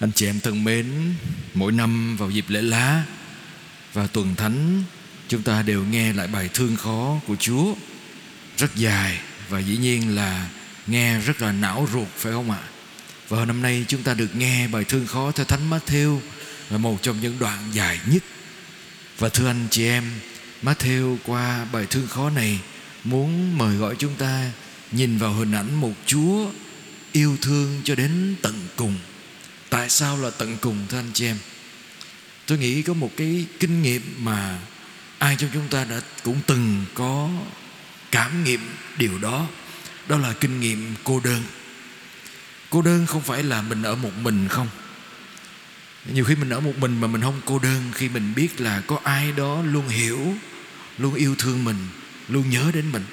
Anh chị em thân mến, mỗi năm vào dịp lễ lá và tuần thánh chúng ta đều nghe lại bài thương khó của Chúa rất dài và dĩ nhiên là nghe rất là não ruột phải không ạ? Và hôm nay chúng ta được nghe bài thương khó theo Thánh Matthew là một trong những đoạn dài nhất. Và thưa anh chị em, Matthew qua bài thương khó này muốn mời gọi chúng ta nhìn vào hình ảnh một Chúa yêu thương cho đến tận cùng tại sao là tận cùng, thưa anh chị em? Tôi nghĩ có một cái kinh nghiệm mà ai trong chúng ta đã cũng từng có cảm nghiệm điều đó. Đó là kinh nghiệm cô đơn. Cô đơn không phải là mình ở một mình không? Nhiều khi mình ở một mình mà mình không cô đơn khi mình biết là có ai đó luôn hiểu, luôn yêu thương mình, luôn nhớ đến mình.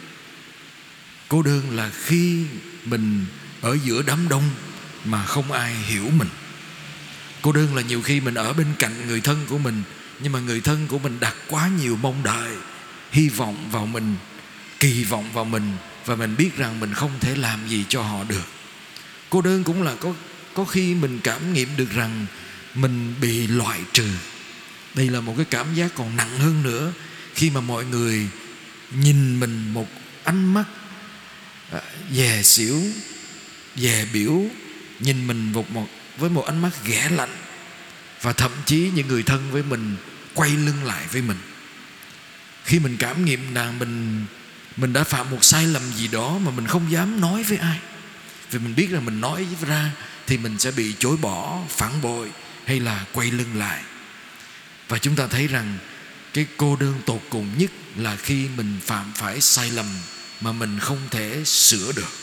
Cô đơn là khi mình ở giữa đám đông mà không ai hiểu mình cô đơn là nhiều khi mình ở bên cạnh người thân của mình, nhưng mà người thân của mình đặt quá nhiều mong đợi, hy vọng vào mình, kỳ vọng vào mình, và mình biết rằng mình không thể làm gì cho họ được. Cô đơn cũng là có có khi mình cảm nghiệm được rằng mình bị loại trừ. Đây là một cái cảm giác còn nặng hơn nữa, khi mà mọi người nhìn mình một ánh mắt à, dè xỉu, dè biểu, nhìn mình một một với một ánh mắt ghẻ lạnh và thậm chí những người thân với mình quay lưng lại với mình. Khi mình cảm nghiệm rằng mình mình đã phạm một sai lầm gì đó mà mình không dám nói với ai, vì mình biết là mình nói ra thì mình sẽ bị chối bỏ, phản bội hay là quay lưng lại. Và chúng ta thấy rằng cái cô đơn tột cùng nhất là khi mình phạm phải sai lầm mà mình không thể sửa được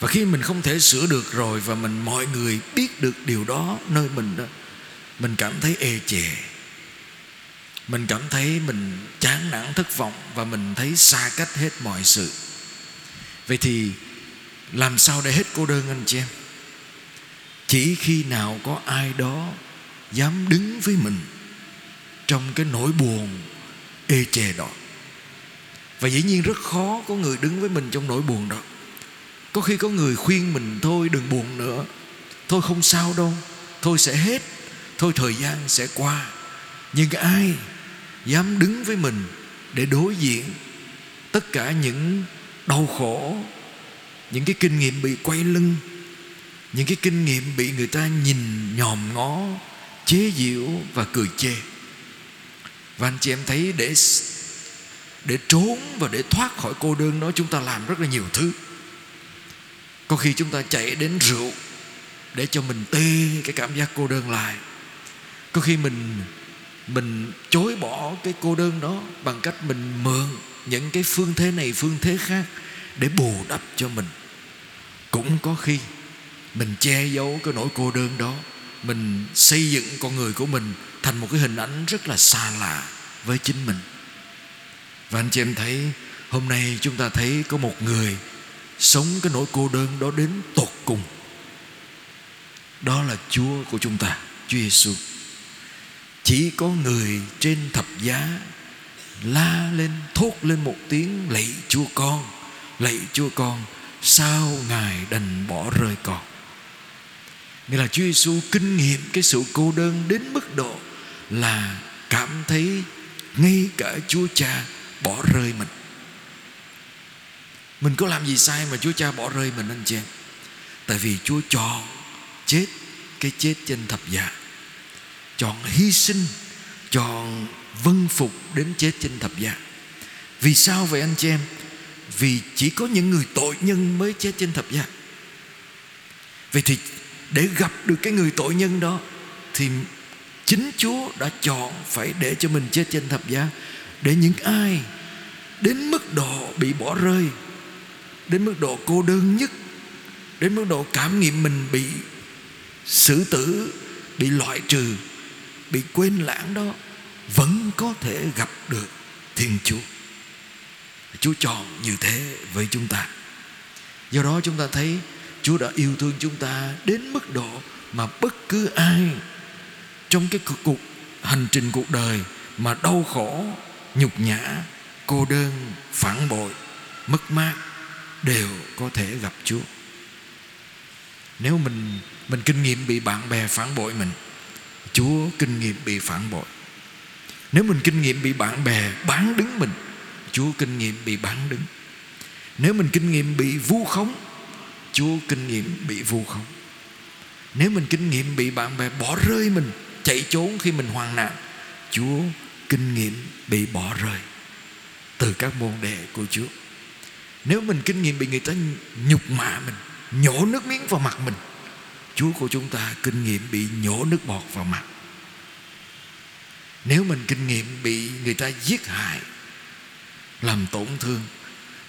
và khi mình không thể sửa được rồi và mình, mọi người biết được điều đó nơi mình đó, mình cảm thấy ê chề. Mình cảm thấy mình chán nản, thất vọng và mình thấy xa cách hết mọi sự. Vậy thì làm sao để hết cô đơn anh chị em? Chỉ khi nào có ai đó dám đứng với mình trong cái nỗi buồn, ê chề đó. Và dĩ nhiên rất khó có người đứng với mình trong nỗi buồn đó có khi có người khuyên mình, thôi đừng buồn nữa. Thôi không sao đâu. Thôi sẽ hết. Thôi thời gian sẽ qua. Nhưng ai dám đứng với mình để đối diện tất cả những đau khổ, những cái kinh nghiệm bị quay lưng, những cái kinh nghiệm bị người ta nhìn nhòm ngó, chế giễu và cười chê? Và anh chị em thấy để để trốn và để thoát khỏi cô đơn đó, chúng ta làm rất là nhiều thứ có khi chúng ta chạy đến rượu để cho mình tê cái cảm giác cô đơn lại. Có khi mình mình chối bỏ cái cô đơn đó bằng cách mình mượn những cái phương thế này, phương thế khác để bù đắp cho mình. Cũng có khi mình che giấu cái nỗi cô đơn đó, mình xây dựng con người của mình thành một cái hình ảnh rất là xa lạ với chính mình. Và anh chị em thấy hôm nay chúng ta thấy có một người sống cái nỗi cô đơn đó đến tột cùng. Đó là Chúa của chúng ta, Chúa Giêsu chỉ có người trên thập giá la lên, thốt lên một tiếng, lạy Chúa con, lạy Chúa con, sao ngài đành bỏ rơi con? Nghĩa là Chúa Giêsu kinh nghiệm cái sự cô đơn đến mức độ là cảm thấy ngay cả Chúa Cha bỏ rơi mình mình có làm gì sai mà Chúa Cha bỏ rơi mình anh chị em? Tại vì Chúa chọn chết Cái chết trên thập giá. Chọn hy sinh, Chọn vâng phục đến chết trên thập giá. Vì sao vậy anh chị em? Vì chỉ có những người tội nhân mới chết trên thập giá. Vậy thì để gặp được cái người tội nhân đó, Thì chính Chúa đã chọn phải để cho mình chết trên thập giá, Để những ai đến mức độ bị bỏ rơi đến mức độ cô đơn nhất, đến mức độ cảm nghiệm mình bị xử tử, bị loại trừ, bị quên lãng đó, vẫn có thể gặp được thiên chúa. Chúa chọn như thế với chúng ta. Do đó chúng ta thấy chúa đã yêu thương chúng ta đến mức độ mà bất cứ ai trong cái cuộc hành trình cuộc đời mà đau khổ, nhục nhã, cô đơn, phản bội, mất mát đều có thể gặp Chúa. nếu mình mình kinh nghiệm bị bạn bè phản bội mình, chúa kinh nghiệm bị phản bội. Nếu mình kinh nghiệm bị bạn bè bán đứng mình, chúa kinh nghiệm bị bán đứng. Nếu mình kinh nghiệm bị vu khống, chúa kinh nghiệm bị vu khống. Nếu mình kinh nghiệm bị bạn bè bỏ rơi mình, chạy trốn khi mình hoàn nạn, chúa kinh nghiệm bị bỏ rơi từ các môn đệ của chúa nếu mình kinh nghiệm bị người ta nhục mạ mình, nhổ nước miếng vào mặt mình, chúa của chúng ta kinh nghiệm bị nhổ nước bọt vào mặt. Nếu mình kinh nghiệm bị người ta giết hại, làm tổn thương,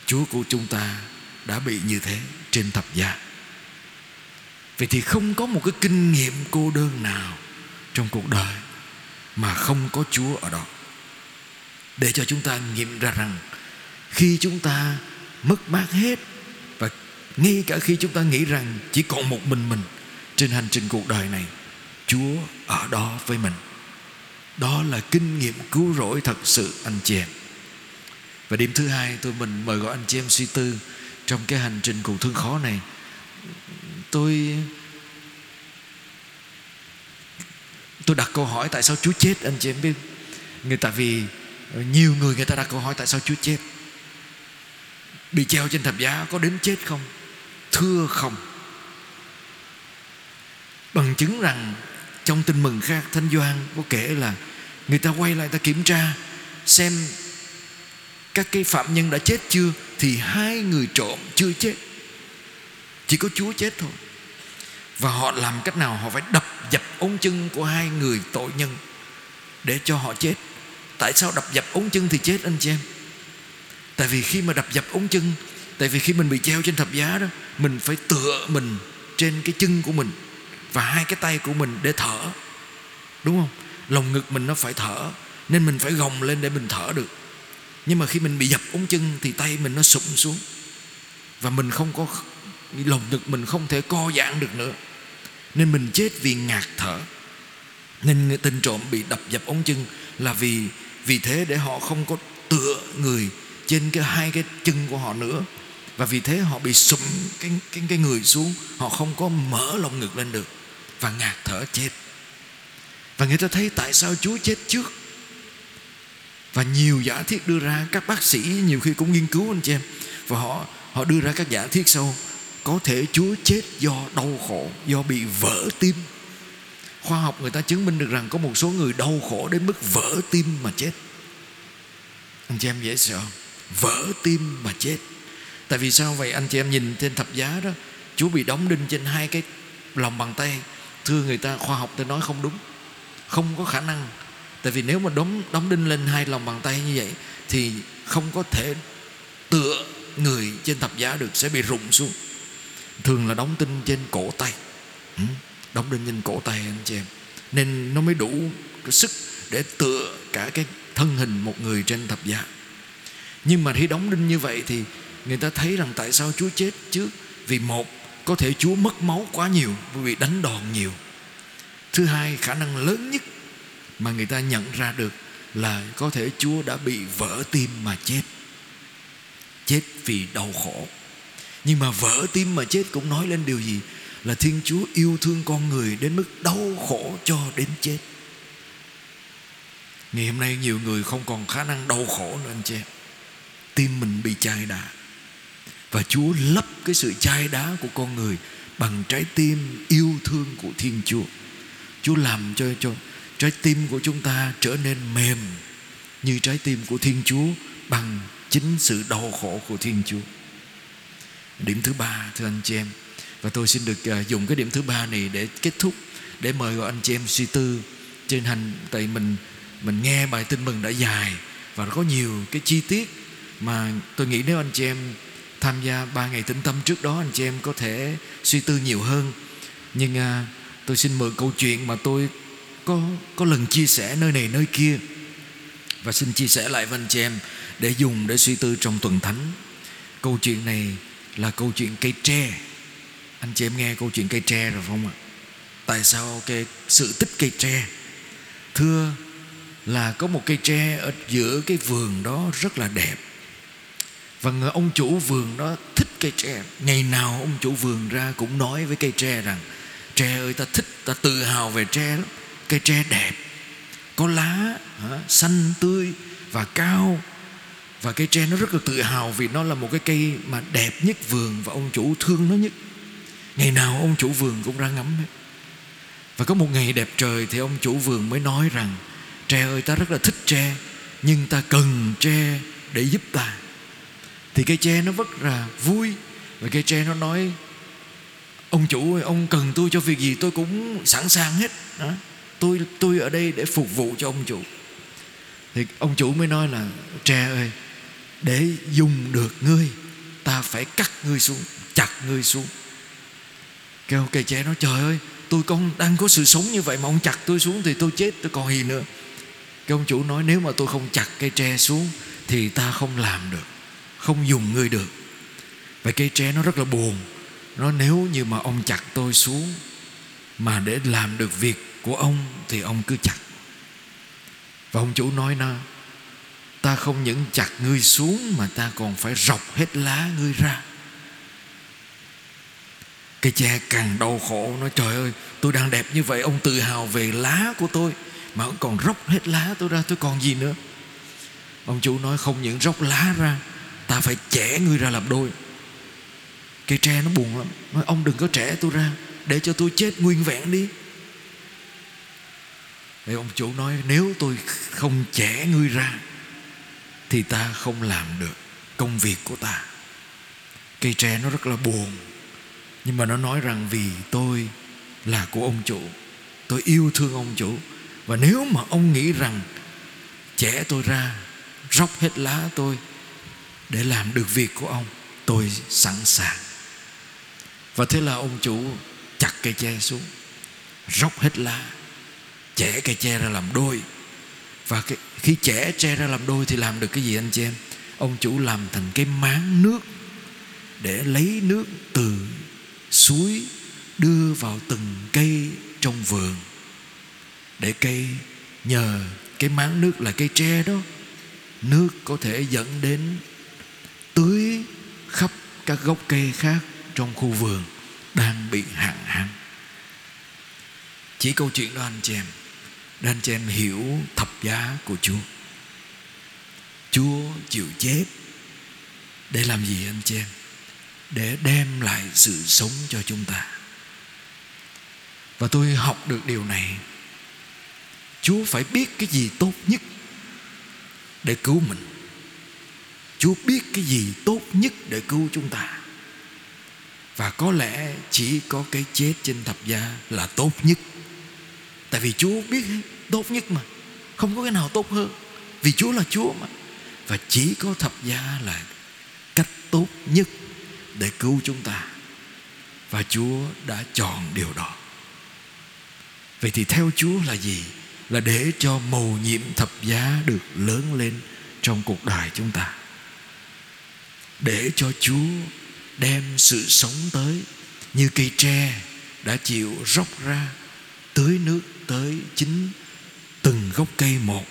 chúa của chúng ta đã bị như thế trên thập giá. Vậy thì không có một cái kinh nghiệm cô đơn nào trong cuộc đời mà không có chúa ở đó. Để cho chúng ta nghiệm ra rằng khi chúng ta mất mát hết. Và ngay cả khi chúng ta nghĩ rằng chỉ còn một mình mình trên hành trình cuộc đời này, chúa ở đó với mình. Đó là kinh nghiệm cứu rỗi thật sự, anh chị em. Và điểm thứ hai, tôi mình mời gọi anh chị em suy tư trong cái hành trình cuộc thương khó này. Tôi tôi đặt câu hỏi tại sao Chúa chết, anh chị em biết người, tại vì nhiều người người ta đặt câu hỏi tại sao Chúa chết bị treo trên thập giá có đến chết không? Thưa không? Bằng chứng rằng trong tin mừng khác, Thánh Doan có kể là người ta quay lại ta kiểm tra xem các cái phạm nhân đã chết chưa thì hai người trộm chưa chết. Chỉ có Chúa chết thôi. Và họ làm cách nào? Họ phải đập dập ống chân của hai người tội nhân để cho họ chết. Tại sao đập dập ống chân thì chết, anh chị em? Tại vì khi mà đập dập ống chân, tại vì khi mình bị treo trên thập giá đó, mình phải tựa mình trên cái chân của mình và hai cái tay của mình để thở. Đúng không? Lồng ngực mình nó phải thở, nên mình phải gồng lên để mình thở được. Nhưng mà khi mình bị dập ống chân thì tay mình nó sụm xuống. Và mình không có lồng ngực mình không thể co giãn được nữa. Nên mình chết vì ngạt thở. Nên tên trộm bị đập dập ống chân là vì vì thế để họ không có tựa người trên cái hai cái chân của họ nữa. Và vì thế họ bị sụm cái cái cái người xuống. Họ không có mở lồng ngực lên được. Và ngạt thở chết. Và người ta thấy tại sao Chúa chết trước? Và nhiều giả thiết đưa ra, các bác sĩ nhiều khi cũng nghiên cứu anh chị em. Và họ họ đưa ra các giả thiết sau. Có thể Chúa chết do đau khổ, do bị vỡ tim. Khoa học người ta chứng minh được rằng có một số người đau khổ đến mức vỡ tim mà chết. Anh chị em dễ sợ vỡ tim mà chết. Tại vì sao vậy? Anh chị em nhìn trên thập giá đó, Chúa bị đóng đinh trên hai cái lòng bàn tay. Thưa người ta, khoa học tôi nói không đúng, không có khả năng. Tại vì nếu mà đóng đóng đinh lên hai lòng bàn tay như vậy, thì không có thể tựa người trên thập giá được, sẽ bị rụng xuống. Thường là đóng đinh trên cổ tay. Ừ, đóng đinh trên cổ tay anh chị em. Nên nó mới đủ cái sức để tựa cả cái thân hình một người trên thập giá nhưng mà khi đóng đinh như vậy thì người ta thấy rằng tại sao Chúa chết trước vì một, có thể Chúa mất máu quá nhiều, vì đánh đòn nhiều. Thứ hai, khả năng lớn nhất mà người ta nhận ra được là có thể Chúa đã bị vỡ tim mà chết. Chết vì đau khổ. Nhưng mà vỡ tim mà chết cũng nói lên điều gì? Là Thiên Chúa yêu thương con người đến mức đau khổ cho đến chết. Ngày hôm nay nhiều người không còn khả năng đau khổ nữa, anh chị em. Tim mình bị chai đá. Và Chúa lấp cái sự chai đá của con người Bằng trái tim yêu thương của Thiên Chúa. Chúa làm cho cho trái tim của chúng ta trở nên mềm Như trái tim của Thiên Chúa Bằng chính sự đau khổ của Thiên Chúa. Điểm thứ ba, thưa anh chị em, Và tôi xin được à, dùng cái điểm thứ ba này để kết thúc, Để mời gọi anh chị em suy tư Trên hành, Tại mình mình nghe bài tin mừng đã dài Và có nhiều cái chi tiết mà tôi nghĩ nếu anh chị em Tham gia ba ngày tĩnh tâm trước đó Anh chị em có thể suy tư nhiều hơn. Nhưng à, tôi xin mượn câu chuyện mà tôi có, có lần chia sẻ nơi này nơi kia. Và xin chia sẻ lại với anh chị em Để dùng để suy tư trong tuần thánh. Câu chuyện này là câu chuyện cây tre. Anh chị em nghe câu chuyện cây tre rồi không ạ? Tại sao cái sự tích cây tre? Thưa là có một cây tre ở giữa cái vườn đó rất là đẹp và người ông chủ vườn đó thích cây tre. Ngày nào ông chủ vườn ra cũng nói với cây tre rằng tre ơi ta thích ta tự hào về tre lắm. Cây tre đẹp có lá hả, xanh tươi và cao. Và cây tre nó rất là tự hào vì nó là một cái cây mà đẹp nhất vườn và ông chủ thương nó nhất. Ngày nào ông chủ vườn cũng ra ngắm hết. Và có một ngày đẹp trời thì ông chủ vườn mới nói rằng tre ơi ta rất là thích tre nhưng ta cần tre để giúp ta thì cây tre nó rất là vui. Và cây tre nó nói, ông chủ ơi, ông cần tôi cho việc gì tôi cũng sẵn sàng hết. Đó. tôi tôi ở đây để phục vụ cho ông chủ. Thì ông chủ mới nói là, tre ơi, để dùng được ngươi, ta phải cắt ngươi xuống, chặt ngươi xuống. Kêu cây tre nó trời ơi, tôi con đang có sự sống như vậy mà ông chặt tôi xuống thì tôi chết, tôi còn gì nữa. Cái ông chủ nói, nếu mà tôi không chặt cây tre xuống thì ta không làm được không dùng ngươi được. Và cây tre nó rất là buồn. Nó nếu như mà ông chặt tôi xuống mà để làm được việc của ông thì ông cứ chặt. Và ông chủ nói nó ta không những chặt ngươi xuống mà ta còn phải rọc hết lá ngươi ra. Cây tre càng đau khổ, nói, trời ơi, tôi đang đẹp như vậy, ông tự hào về lá của tôi mà ông còn róc hết lá tôi ra, tôi còn gì nữa? Ông chủ nói, không những róc lá ra ta phải chẻ ngươi ra làm đôi. Cây tre nó buồn lắm. Nói, ông đừng có trẻ tôi ra, để cho tôi chết nguyên vẹn đi. Vậy ông chủ nói, nếu tôi không chẻ ngươi ra, thì ta không làm được công việc của ta. Cây tre nó rất là buồn. Nhưng mà nó nói rằng, vì tôi là của ông chủ. Tôi yêu thương ông chủ. Và nếu mà ông nghĩ rằng trẻ tôi ra, róc hết lá tôi để làm được việc của ông tôi sẵn sàng. Và thế là ông chủ chặt cây tre xuống róc hết lá chẻ cây tre ra làm đôi. Và cái, khi chẻ tre ra làm đôi thì làm được cái gì anh chị em? Ông chủ làm thành cái máng nước để lấy nước từ suối đưa vào từng cây trong vườn. Để cây nhờ cái máng nước là cây tre đó nước có thể dẫn đến các gốc cây khác trong khu vườn đang bị hạn hán. Chỉ câu chuyện đó anh chị em để anh chị em hiểu thập giá của Chúa. Chúa chịu chết để làm gì anh chị em? Để đem lại sự sống cho chúng ta. Và tôi học được điều này. Chúa phải biết cái gì tốt nhất để cứu mình chúa biết cái gì tốt nhất để cứu chúng ta và có lẽ chỉ có cái chết trên thập giá là tốt nhất tại vì chúa biết tốt nhất mà không có cái nào tốt hơn vì chúa là chúa mà và chỉ có thập giá là cách tốt nhất để cứu chúng ta và Chúa đã chọn điều đó. Vậy thì theo Chúa là gì? Là để cho mầu nhiệm thập giá được lớn lên trong cuộc đời chúng ta. Để cho Chúa đem sự sống tới, như cây tre đã chịu róc ra, tưới nước tới chính từng gốc cây một,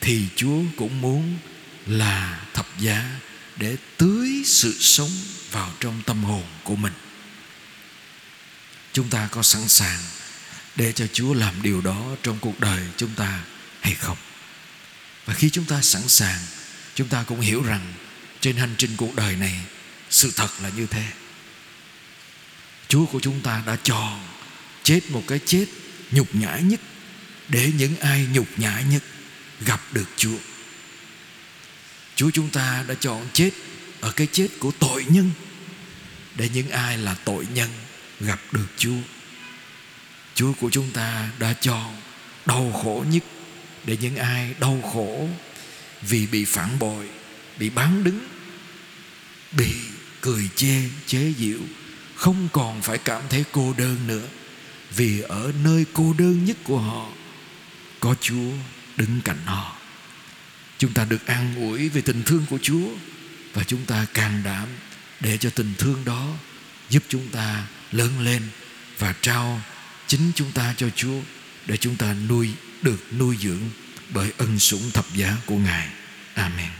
thì Chúa cũng muốn là thập giá để tưới sự sống vào trong tâm hồn của mình. Chúng ta có sẵn sàng để cho Chúa làm điều đó trong cuộc đời chúng ta hay không? Và khi chúng ta sẵn sàng, chúng ta cũng hiểu rằng trên hành trình cuộc đời này sự thật là như thế Chúa của chúng ta đã chọn chết một cái chết nhục nhã nhất để những ai nhục nhã nhất gặp được Chúa. Chúa chúng ta đã chọn chết ở cái chết của tội nhân để những ai là tội nhân gặp được Chúa. Chúa của chúng ta đã chọn đau khổ nhất để những ai đau khổ vì bị phản bội, bị bán đứng, bị cười chê, chế giễu, không còn phải cảm thấy cô đơn nữa vì ở nơi cô đơn nhất của họ có Chúa đứng cạnh họ. Chúng ta được an ủi về tình thương của Chúa và chúng ta càng đảm để cho tình thương đó giúp chúng ta lớn lên và trao chính chúng ta cho Chúa để chúng ta nuôi được nuôi dưỡng bởi ân sủng thập giá của Ngài. Amen.